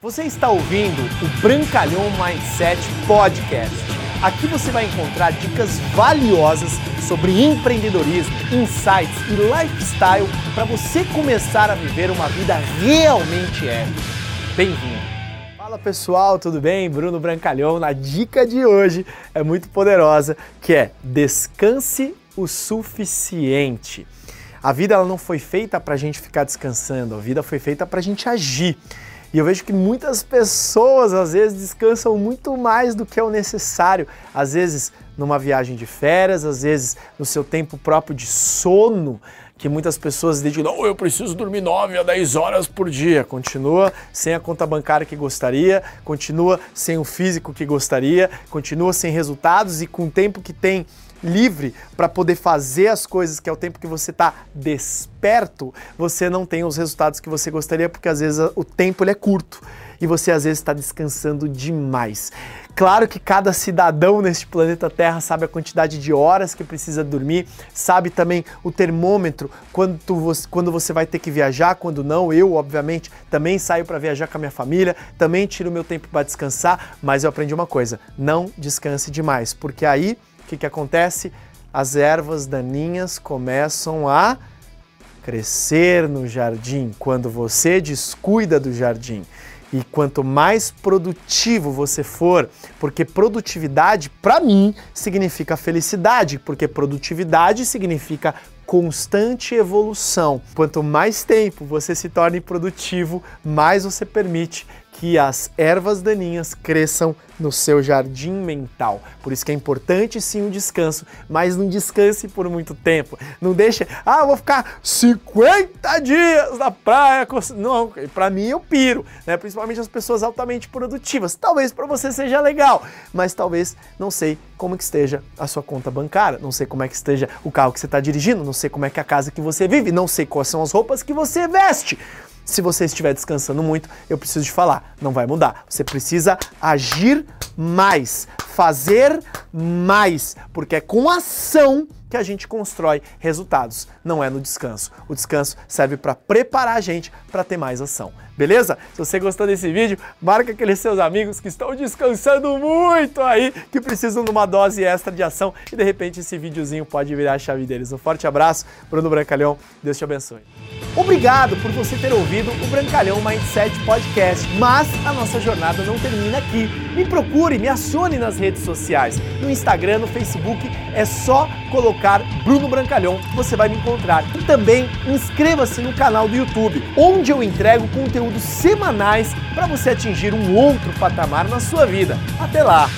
Você está ouvindo o Brancalhão Mindset Podcast. Aqui você vai encontrar dicas valiosas sobre empreendedorismo, insights e lifestyle para você começar a viver uma vida realmente épica. Bem-vindo! Fala pessoal, tudo bem? Bruno Brancalhão. Na dica de hoje é muito poderosa, que é descanse o suficiente. A vida ela não foi feita para a gente ficar descansando, a vida foi feita para a gente agir. E eu vejo que muitas pessoas às vezes descansam muito mais do que é o necessário. Às vezes numa viagem de férias, às vezes no seu tempo próprio de sono, que muitas pessoas dizem, não, eu preciso dormir 9 a 10 horas por dia. Continua sem a conta bancária que gostaria, continua sem o físico que gostaria, continua sem resultados e com o tempo que tem livre para poder fazer as coisas, que é o tempo que você está desperto, você não tem os resultados que você gostaria, porque às vezes o tempo ele é curto e você às vezes está descansando demais. Claro que cada cidadão neste planeta Terra sabe a quantidade de horas que precisa dormir, sabe também o termômetro quando, você, quando você vai ter que viajar, quando não. Eu, obviamente, também saio para viajar com a minha família, também tiro meu tempo para descansar, mas eu aprendi uma coisa: não descanse demais, porque aí que, que acontece? As ervas daninhas começam a crescer no jardim quando você descuida do jardim. E quanto mais produtivo você for, porque produtividade para mim significa felicidade, porque produtividade significa constante evolução. Quanto mais tempo você se torne produtivo, mais você permite que as ervas daninhas cresçam no seu jardim mental. Por isso que é importante sim o descanso, mas não descanse por muito tempo. Não deixe, ah, vou ficar 50 dias na praia. Não, para mim eu piro, né? Principalmente as pessoas altamente produtivas. Talvez para você seja legal, mas talvez não sei como que esteja a sua conta bancária, não sei como é que esteja o carro que você está dirigindo, não sei como é que é a casa que você vive, não sei quais são as roupas que você veste. Se você estiver descansando muito, eu preciso te falar, não vai mudar. Você precisa agir mais, fazer mais, porque é com ação que a gente constrói resultados, não é no descanso. O descanso serve para preparar a gente para ter mais ação. Beleza? Se você gostou desse vídeo, marca aqueles seus amigos que estão descansando muito aí, que precisam de uma dose extra de ação e de repente esse videozinho pode virar a chave deles. Um forte abraço, Bruno Brancalhão, Deus te abençoe. Obrigado por você ter ouvido o Brancalhão Mindset Podcast, mas a nossa jornada não termina aqui. Me procure, me acione nas redes sociais. No Instagram, no Facebook, é só colocar Bruno Brancalhão, você vai me encontrar. E também inscreva-se no canal do YouTube, onde eu entrego conteúdos semanais para você atingir um outro patamar na sua vida. Até lá!